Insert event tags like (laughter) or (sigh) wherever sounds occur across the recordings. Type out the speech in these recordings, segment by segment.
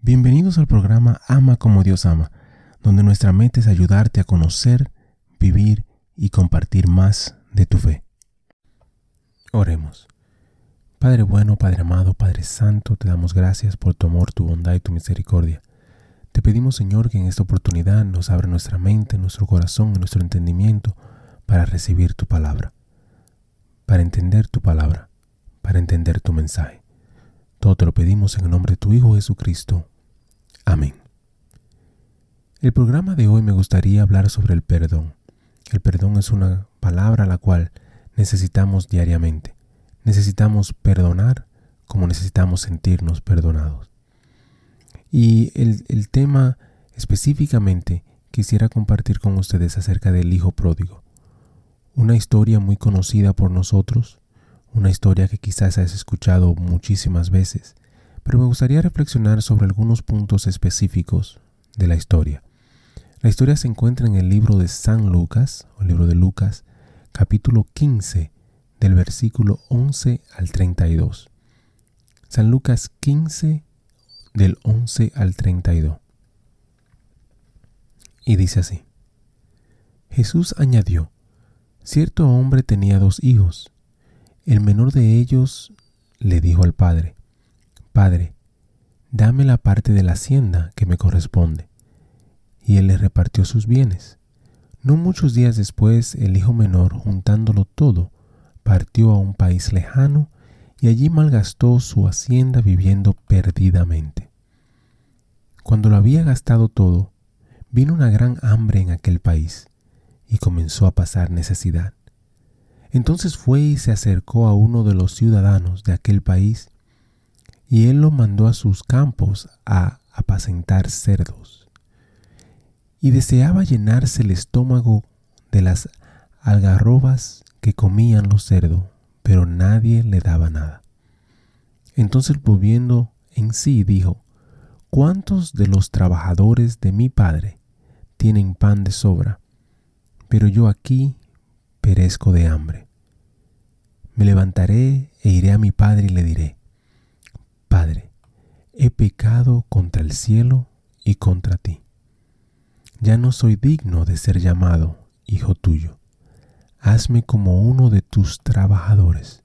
Bienvenidos al programa Ama como Dios ama, donde nuestra meta es ayudarte a conocer, vivir y compartir más de tu fe. Oremos. Padre bueno, Padre amado, Padre santo, te damos gracias por tu amor, tu bondad y tu misericordia. Te pedimos, Señor, que en esta oportunidad nos abra nuestra mente, nuestro corazón y nuestro entendimiento para recibir tu palabra, para entender tu palabra, para entender tu mensaje. Todo te lo pedimos en el nombre de tu Hijo Jesucristo. Amén. El programa de hoy me gustaría hablar sobre el perdón. El perdón es una palabra la cual necesitamos diariamente. Necesitamos perdonar como necesitamos sentirnos perdonados. Y el, el tema específicamente quisiera compartir con ustedes acerca del Hijo Pródigo. Una historia muy conocida por nosotros, una historia que quizás has escuchado muchísimas veces, pero me gustaría reflexionar sobre algunos puntos específicos de la historia. La historia se encuentra en el libro de San Lucas, o libro de Lucas, capítulo 15, del versículo 11 al 32. San Lucas 15, del 11 al 32. Y dice así. Jesús añadió, cierto hombre tenía dos hijos. El menor de ellos le dijo al padre, Padre, dame la parte de la hacienda que me corresponde. Y él le repartió sus bienes. No muchos días después, el hijo menor, juntándolo todo, partió a un país lejano y allí malgastó su hacienda viviendo perdidamente. Cuando lo había gastado todo, vino una gran hambre en aquel país y comenzó a pasar necesidad. Entonces fue y se acercó a uno de los ciudadanos de aquel país, y él lo mandó a sus campos a apacentar cerdos. Y deseaba llenarse el estómago de las algarrobas que comían los cerdos, pero nadie le daba nada. Entonces volviendo en sí dijo, ¿cuántos de los trabajadores de mi padre tienen pan de sobra? Pero yo aquí perezco de hambre. Me levantaré e iré a mi padre y le diré, Padre, he pecado contra el cielo y contra ti. Ya no soy digno de ser llamado hijo tuyo. Hazme como uno de tus trabajadores.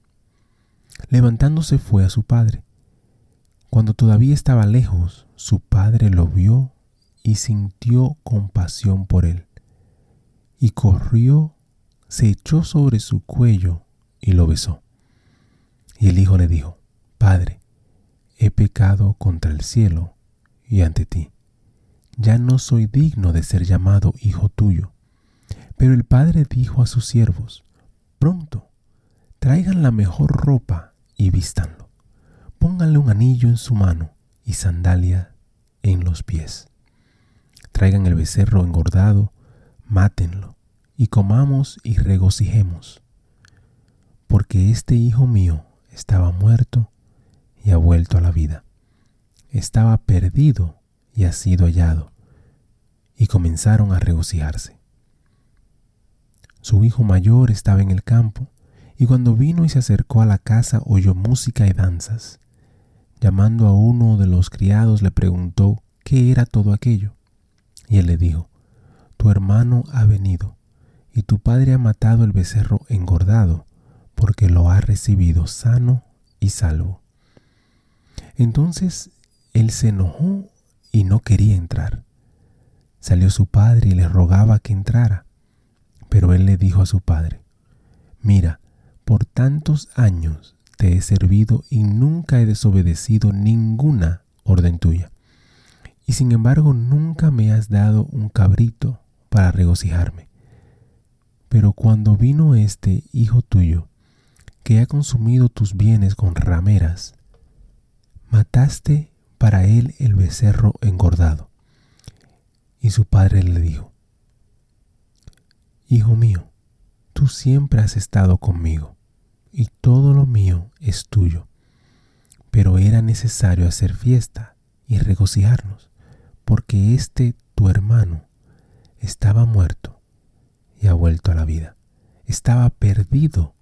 Levantándose fue a su padre. Cuando todavía estaba lejos, su padre lo vio y sintió compasión por él, y corrió se echó sobre su cuello y lo besó. Y el hijo le dijo, Padre, he pecado contra el cielo y ante ti. Ya no soy digno de ser llamado hijo tuyo. Pero el padre dijo a sus siervos, Pronto, traigan la mejor ropa y vístanlo. Pónganle un anillo en su mano y sandalia en los pies. Traigan el becerro engordado, mátenlo y comamos y regocijemos, porque este hijo mío estaba muerto y ha vuelto a la vida, estaba perdido y ha sido hallado, y comenzaron a regocijarse. Su hijo mayor estaba en el campo, y cuando vino y se acercó a la casa oyó música y danzas. Llamando a uno de los criados le preguntó qué era todo aquello, y él le dijo, Tu hermano ha venido y tu padre ha matado el becerro engordado, porque lo ha recibido sano y salvo. Entonces él se enojó y no quería entrar. Salió su padre y le rogaba que entrara, pero él le dijo a su padre, Mira, por tantos años te he servido y nunca he desobedecido ninguna orden tuya. Y sin embargo nunca me has dado un cabrito para regocijarme. Pero cuando vino este hijo tuyo, que ha consumido tus bienes con rameras, mataste para él el becerro engordado. Y su padre le dijo, Hijo mío, tú siempre has estado conmigo, y todo lo mío es tuyo. Pero era necesario hacer fiesta y regocijarnos, porque este tu hermano estaba muerto a la vida. Estaba perdido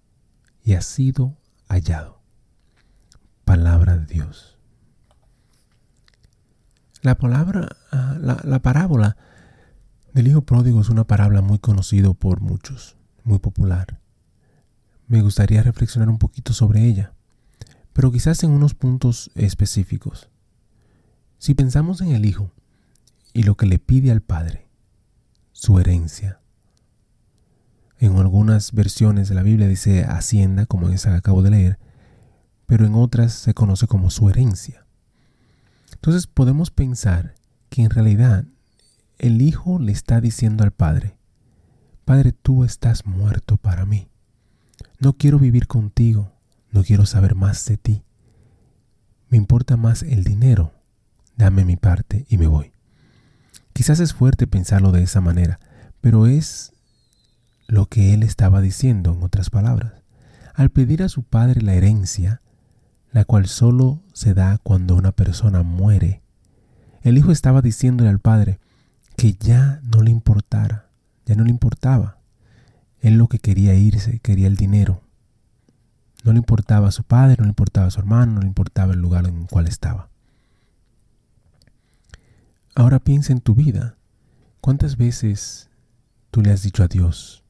y ha sido hallado. Palabra de Dios. La palabra, ah, la, parábola del hijo pródigo es una parábola muy conocida por muchos, muy popular. Me gustaría reflexionar un poquito sobre ella, pero quizás en unos puntos específicos. Si pensamos en el hijo y lo que le pide al padre, su herencia. En algunas versiones de la Biblia dice hacienda, como esa que acabo de leer, pero en otras se conoce como su herencia. Entonces podemos pensar que en realidad el hijo le está diciendo al padre, Padre, tú estás muerto para mí. No quiero vivir contigo, no quiero saber más de ti. Me importa más el dinero. Dame mi parte y me voy. Quizás es fuerte pensarlo de esa manera, pero es lo que él estaba diciendo en otras palabras. Al pedir a su padre la herencia, la cual solo se da cuando una persona muere. El hijo estaba diciéndole al padre que ya no le importara, ya no le importaba. Él lo que quería irse, quería el dinero. No le importaba a su padre, no le importaba a su hermano, no le importaba el lugar en el cual estaba. Ahora piensa en tu vida. ¿Cuántas veces tú le has dicho a Dios,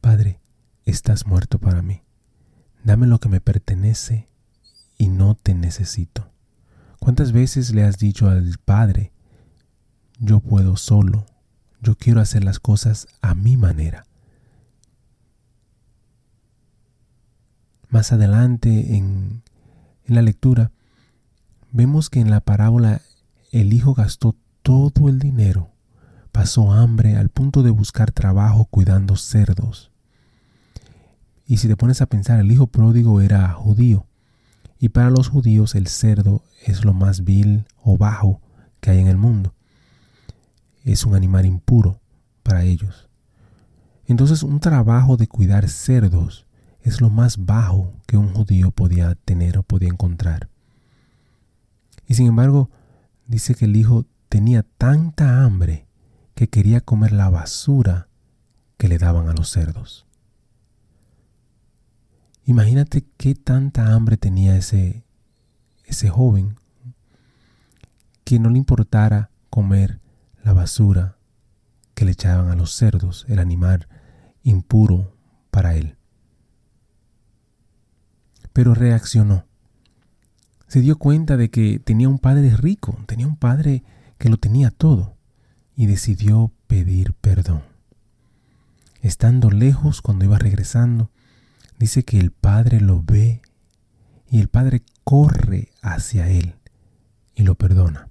Padre, estás muerto para mí? Dame lo que me pertenece y no te necesito. ¿Cuántas veces le has dicho al Padre, yo puedo solo, yo quiero hacer las cosas a mi manera? Más adelante en, en la lectura, vemos que en la parábola el hijo gastó todo el dinero, pasó hambre al punto de buscar trabajo cuidando cerdos. Y si te pones a pensar, el hijo pródigo era judío. Y para los judíos el cerdo es lo más vil o bajo que hay en el mundo. Es un animal impuro para ellos. Entonces un trabajo de cuidar cerdos es lo más bajo que un judío podía tener o podía encontrar. Y sin embargo, dice que el hijo tenía tanta hambre que quería comer la basura que le daban a los cerdos. Imagínate qué tanta hambre tenía ese, ese joven que no le importara comer la basura que le echaban a los cerdos, el animal impuro para él. Pero reaccionó. Se dio cuenta de que tenía un padre rico, tenía un padre que lo tenía todo, y decidió pedir perdón. Estando lejos, cuando iba regresando, dice que el Padre lo ve y el Padre corre hacia él y lo perdona.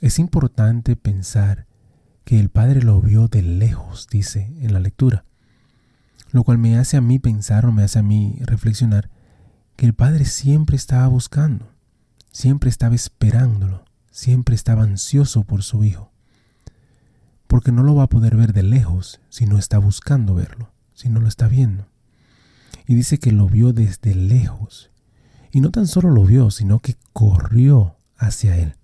Es importante pensar que el Padre lo vio de lejos, dice en la lectura, lo cual me hace a mí pensar o me hace a mí reflexionar que el Padre siempre estaba buscando, siempre estaba esperándolo, siempre estaba ansioso por su Hijo, porque no lo va a poder ver de lejos si no está buscando verlo, si no lo está viendo. Y dice que lo vio desde lejos. Y no tan solo lo vio, sino que corrió hacia él.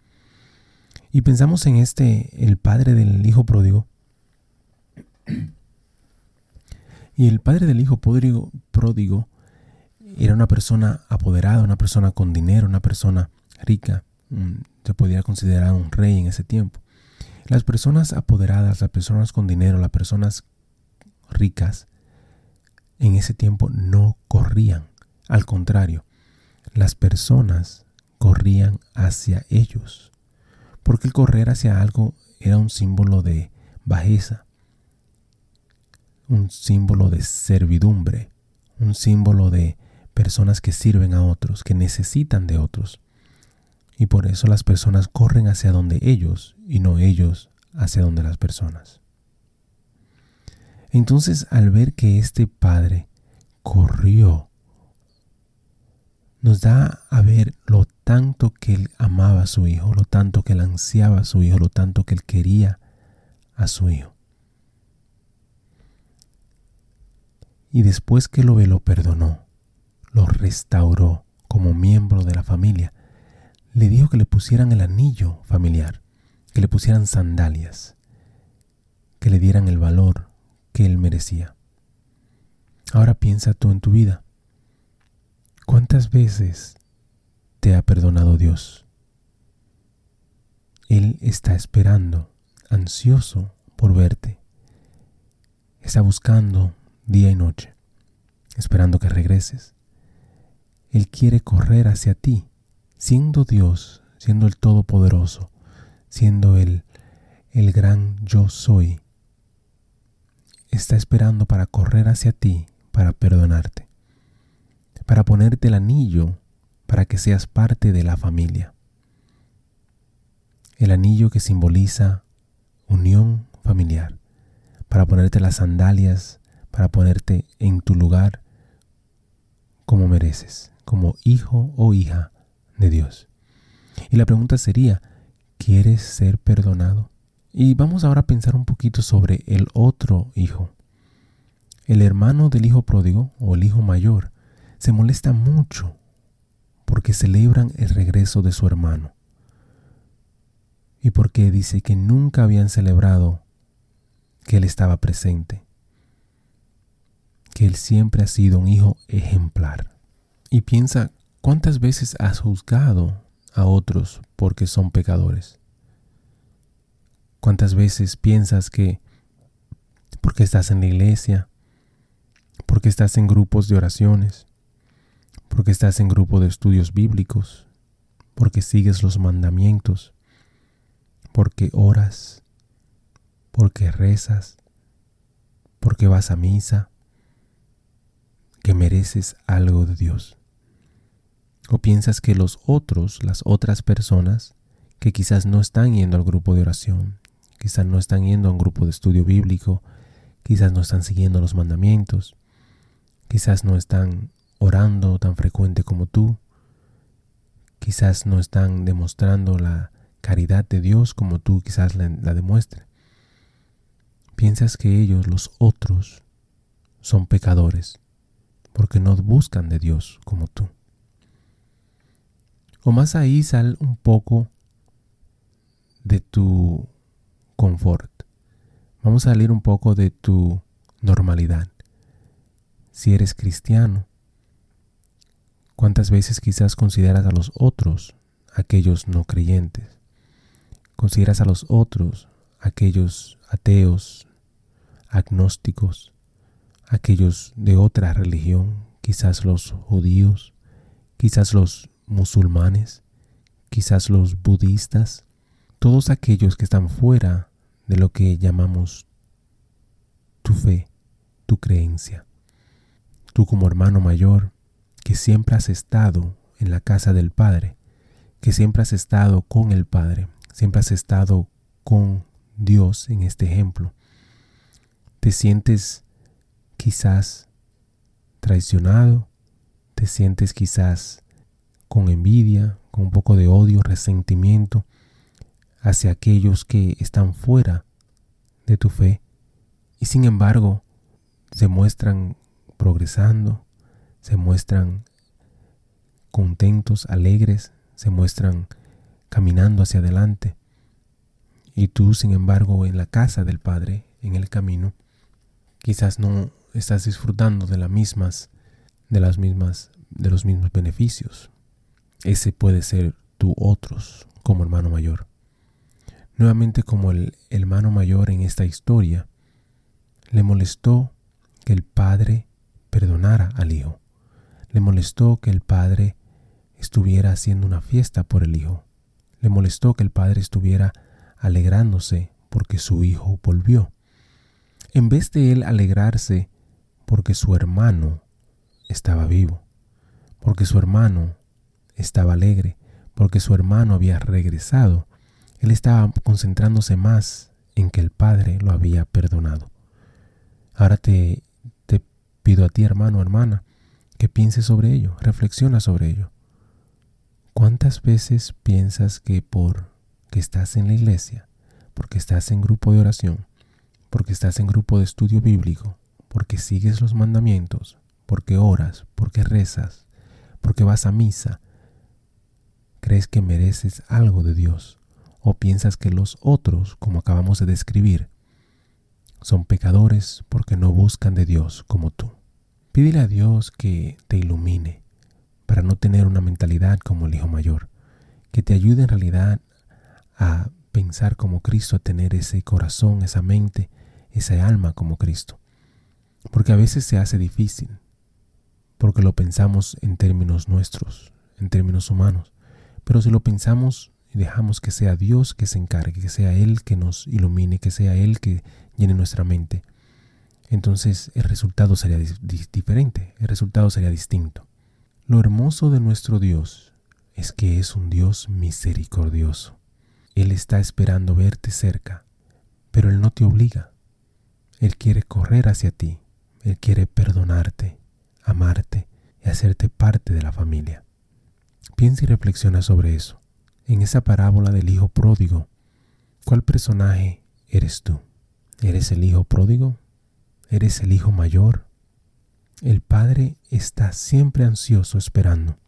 Y pensamos en este, el padre del hijo pródigo. (clears throat) Y el padre del hijo pródigo, pródigo era una persona apoderada, una persona con dinero, una persona rica. Se podía considerar un rey en ese tiempo. Las personas apoderadas, las personas con dinero, las personas ricas, en ese tiempo no corrían. Al contrario, las personas corrían hacia ellos. Porque el correr hacia algo era un símbolo de bajeza, un símbolo de servidumbre, un símbolo de personas que sirven a otros, que necesitan de otros. Y por eso las personas corren hacia donde ellos y no ellos hacia donde las personas. Entonces al ver que este padre corrió, nos da a ver lo tanto que él amaba a su hijo, lo tanto que él ansiaba a su hijo, lo tanto que él quería a su hijo. Y después que lo ve, lo perdonó, lo restauró como miembro de la familia. Le dijo que le pusieran el anillo familiar, que le pusieran sandalias, que le dieran el valor que él merecía. Ahora piensa tú en tu vida. ¿Cuántas veces te ha perdonado Dios? Él está esperando, ansioso por verte. Está buscando día y noche, esperando que regreses. Él quiere correr hacia ti, siendo Dios, siendo el Todopoderoso, siendo el, el gran yo soy. Está esperando para correr hacia ti, para perdonarte, para ponerte el anillo, para que seas parte de la familia. El anillo que simboliza unión familiar, para ponerte las sandalias, para ponerte en tu lugar como mereces como hijo o hija de Dios. Y la pregunta sería, ¿quieres ser perdonado? Y vamos ahora a pensar un poquito sobre el otro hijo. El hermano del hijo pródigo o el hijo mayor se molesta mucho porque celebran el regreso de su hermano. Y porque dice que nunca habían celebrado que él estaba presente. Que él siempre ha sido un hijo ejemplar. Y piensa, ¿cuántas veces has juzgado a otros porque son pecadores? ¿Cuántas veces piensas que porque estás en la iglesia, porque estás en grupos de oraciones, porque estás en grupo de estudios bíblicos, porque sigues los mandamientos, porque oras, porque rezas, porque vas a misa, que mereces algo de Dios? ¿O piensas que los otros, las otras personas, que quizás no están yendo al grupo de oración, quizás no están yendo a un grupo de estudio bíblico, quizás no están siguiendo los mandamientos, quizás no están orando tan frecuente como tú, quizás no están demostrando la caridad de Dios como tú quizás la, la demuestres. Piensas que ellos, los otros, son pecadores porque no buscan de Dios como tú. O más ahí sal un poco de tu confort. Vamos a salir un poco de tu normalidad. Si eres cristiano, ¿cuántas veces quizás consideras a los otros aquellos no creyentes? Consideras a los otros aquellos ateos, agnósticos, aquellos de otra religión, quizás los judíos, quizás los musulmanes, quizás los budistas, todos aquellos que están fuera de lo que llamamos tu fe, tu creencia. Tú como hermano mayor, que siempre has estado en la casa del Padre, que siempre has estado con el Padre, siempre has estado con Dios en este ejemplo, te sientes quizás traicionado, te sientes quizás con envidia, con un poco de odio, resentimiento hacia aquellos que están fuera de tu fe y sin embargo se muestran progresando, se muestran contentos, alegres, se muestran caminando hacia adelante. Y tú, sin embargo, en la casa del Padre, en el camino, quizás no estás disfrutando de las mismas de las mismas de los mismos beneficios. Ese puede ser tú otros como hermano mayor. Nuevamente como el hermano mayor en esta historia, le molestó que el padre perdonara al hijo. Le molestó que el padre estuviera haciendo una fiesta por el hijo. Le molestó que el padre estuviera alegrándose porque su hijo volvió. En vez de él alegrarse porque su hermano estaba vivo, porque su hermano estaba alegre porque su hermano había regresado. Él estaba concentrándose más en que el Padre lo había perdonado. Ahora te, te pido a ti, hermano, hermana, que pienses sobre ello, reflexiona sobre ello. ¿Cuántas veces piensas que por que estás en la iglesia, porque estás en grupo de oración, porque estás en grupo de estudio bíblico, porque sigues los mandamientos, porque oras, porque rezas, porque vas a misa, ¿Crees que mereces algo de Dios? ¿O piensas que los otros, como acabamos de describir, son pecadores porque no buscan de Dios como tú? Pídele a Dios que te ilumine para no tener una mentalidad como el hijo mayor, que te ayude en realidad a pensar como Cristo, a tener ese corazón, esa mente, esa alma como Cristo. Porque a veces se hace difícil, porque lo pensamos en términos nuestros, en términos humanos. Pero si lo pensamos y dejamos que sea Dios que se encargue, que sea Él que nos ilumine, que sea Él que llene nuestra mente, entonces el resultado sería diferente, el resultado sería distinto. Lo hermoso de nuestro Dios es que es un Dios misericordioso. Él está esperando verte cerca, pero Él no te obliga. Él quiere correr hacia ti, Él quiere perdonarte, amarte y hacerte parte de la familia. Piensa y reflexiona sobre eso. En esa parábola del hijo pródigo, ¿cuál personaje eres tú? ¿Eres el hijo pródigo eres el hijo mayor. El padre está siempre ansioso esperando.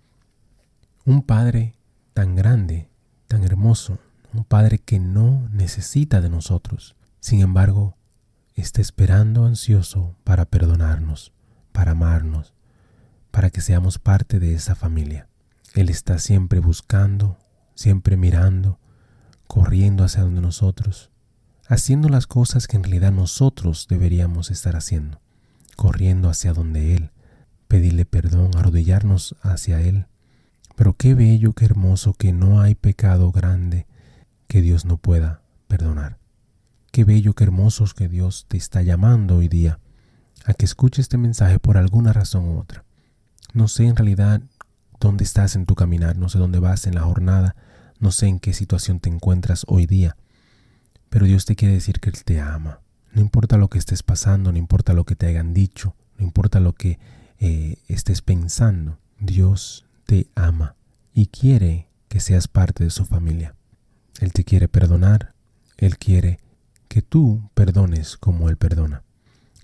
Un padre tan grande, tan hermoso, un padre que no necesita de nosotros. Sin embargo, está esperando ansioso para perdonarnos, para amarnos, para que seamos parte de esa familia. Él está siempre buscando, siempre mirando, corriendo hacia donde nosotros, haciendo las cosas que en realidad nosotros deberíamos estar haciendo, corriendo hacia donde Él, pedirle perdón, arrodillarnos hacia Él. Pero qué bello, qué hermoso que no hay pecado grande que Dios no pueda perdonar. Qué bello, qué hermoso que Dios te está llamando hoy día a que escuche este mensaje por alguna razón u otra. No sé en realidad dónde estás en tu caminar, no sé dónde vas en la jornada, no sé en qué situación te encuentras hoy día, pero Dios te quiere decir que Él te ama. No importa lo que estés pasando, no importa lo que te hayan dicho, no importa lo que eh, estés pensando, Dios te ama y quiere que seas parte de su familia. Él te quiere perdonar, Él quiere que tú perdones como Él perdona.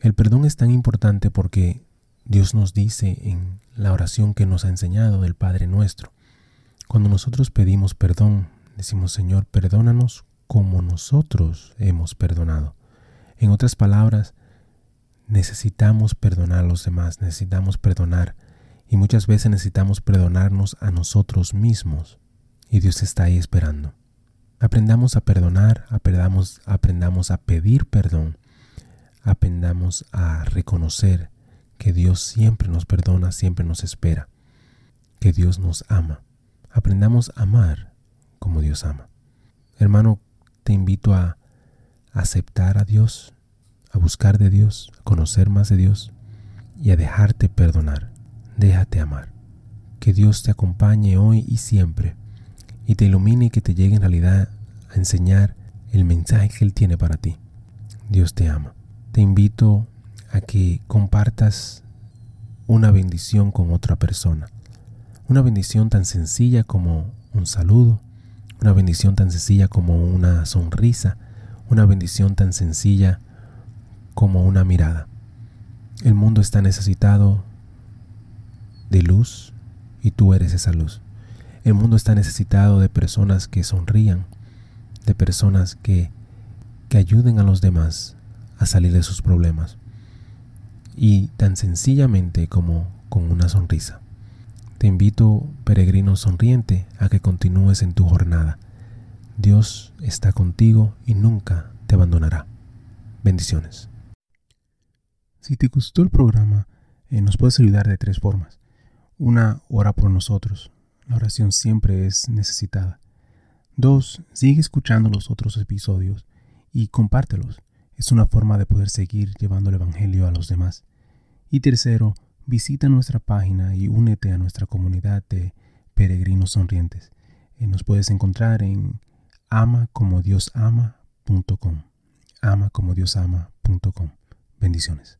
El perdón es tan importante porque Dios nos dice en la oración que nos ha enseñado del Padre nuestro. Cuando nosotros pedimos perdón, decimos Señor, perdónanos como nosotros hemos perdonado. En otras palabras, necesitamos perdonar a los demás, necesitamos perdonar y muchas veces necesitamos perdonarnos a nosotros mismos y Dios está ahí esperando. Aprendamos a perdonar, aprendamos, aprendamos a pedir perdón, aprendamos a reconocer que Dios siempre nos perdona, siempre nos espera, que Dios nos ama. Aprendamos a amar como Dios ama. Hermano, te invito a aceptar a Dios, a buscar de Dios, a conocer más de Dios y a dejarte perdonar. Déjate amar. Que Dios te acompañe hoy y siempre y te ilumine y que te llegue en realidad a enseñar el mensaje que Él tiene para ti. Dios te ama. Te invito a que compartas una bendición con otra persona. Una bendición tan sencilla como un saludo, una bendición tan sencilla como una sonrisa, una bendición tan sencilla como una mirada. El mundo está necesitado de luz y tú eres esa luz. El mundo está necesitado de personas que sonrían, de personas que, que ayuden a los demás a salir de sus problemas. Y tan sencillamente como con una sonrisa. Te invito, peregrino sonriente, a que continúes en tu jornada. Dios está contigo y nunca te abandonará. Bendiciones. Si te gustó el programa, eh, nos puedes ayudar de tres formas. Una, ora por nosotros. La oración siempre es necesitada. Dos, sigue escuchando los otros episodios y compártelos. Es una forma de poder seguir llevando el Evangelio a los demás. Y tercero, visita nuestra página y únete a nuestra comunidad de peregrinos sonrientes. Eh, nos puedes encontrar en amacomodiosama.com. Amacomodiosama.com. Bendiciones.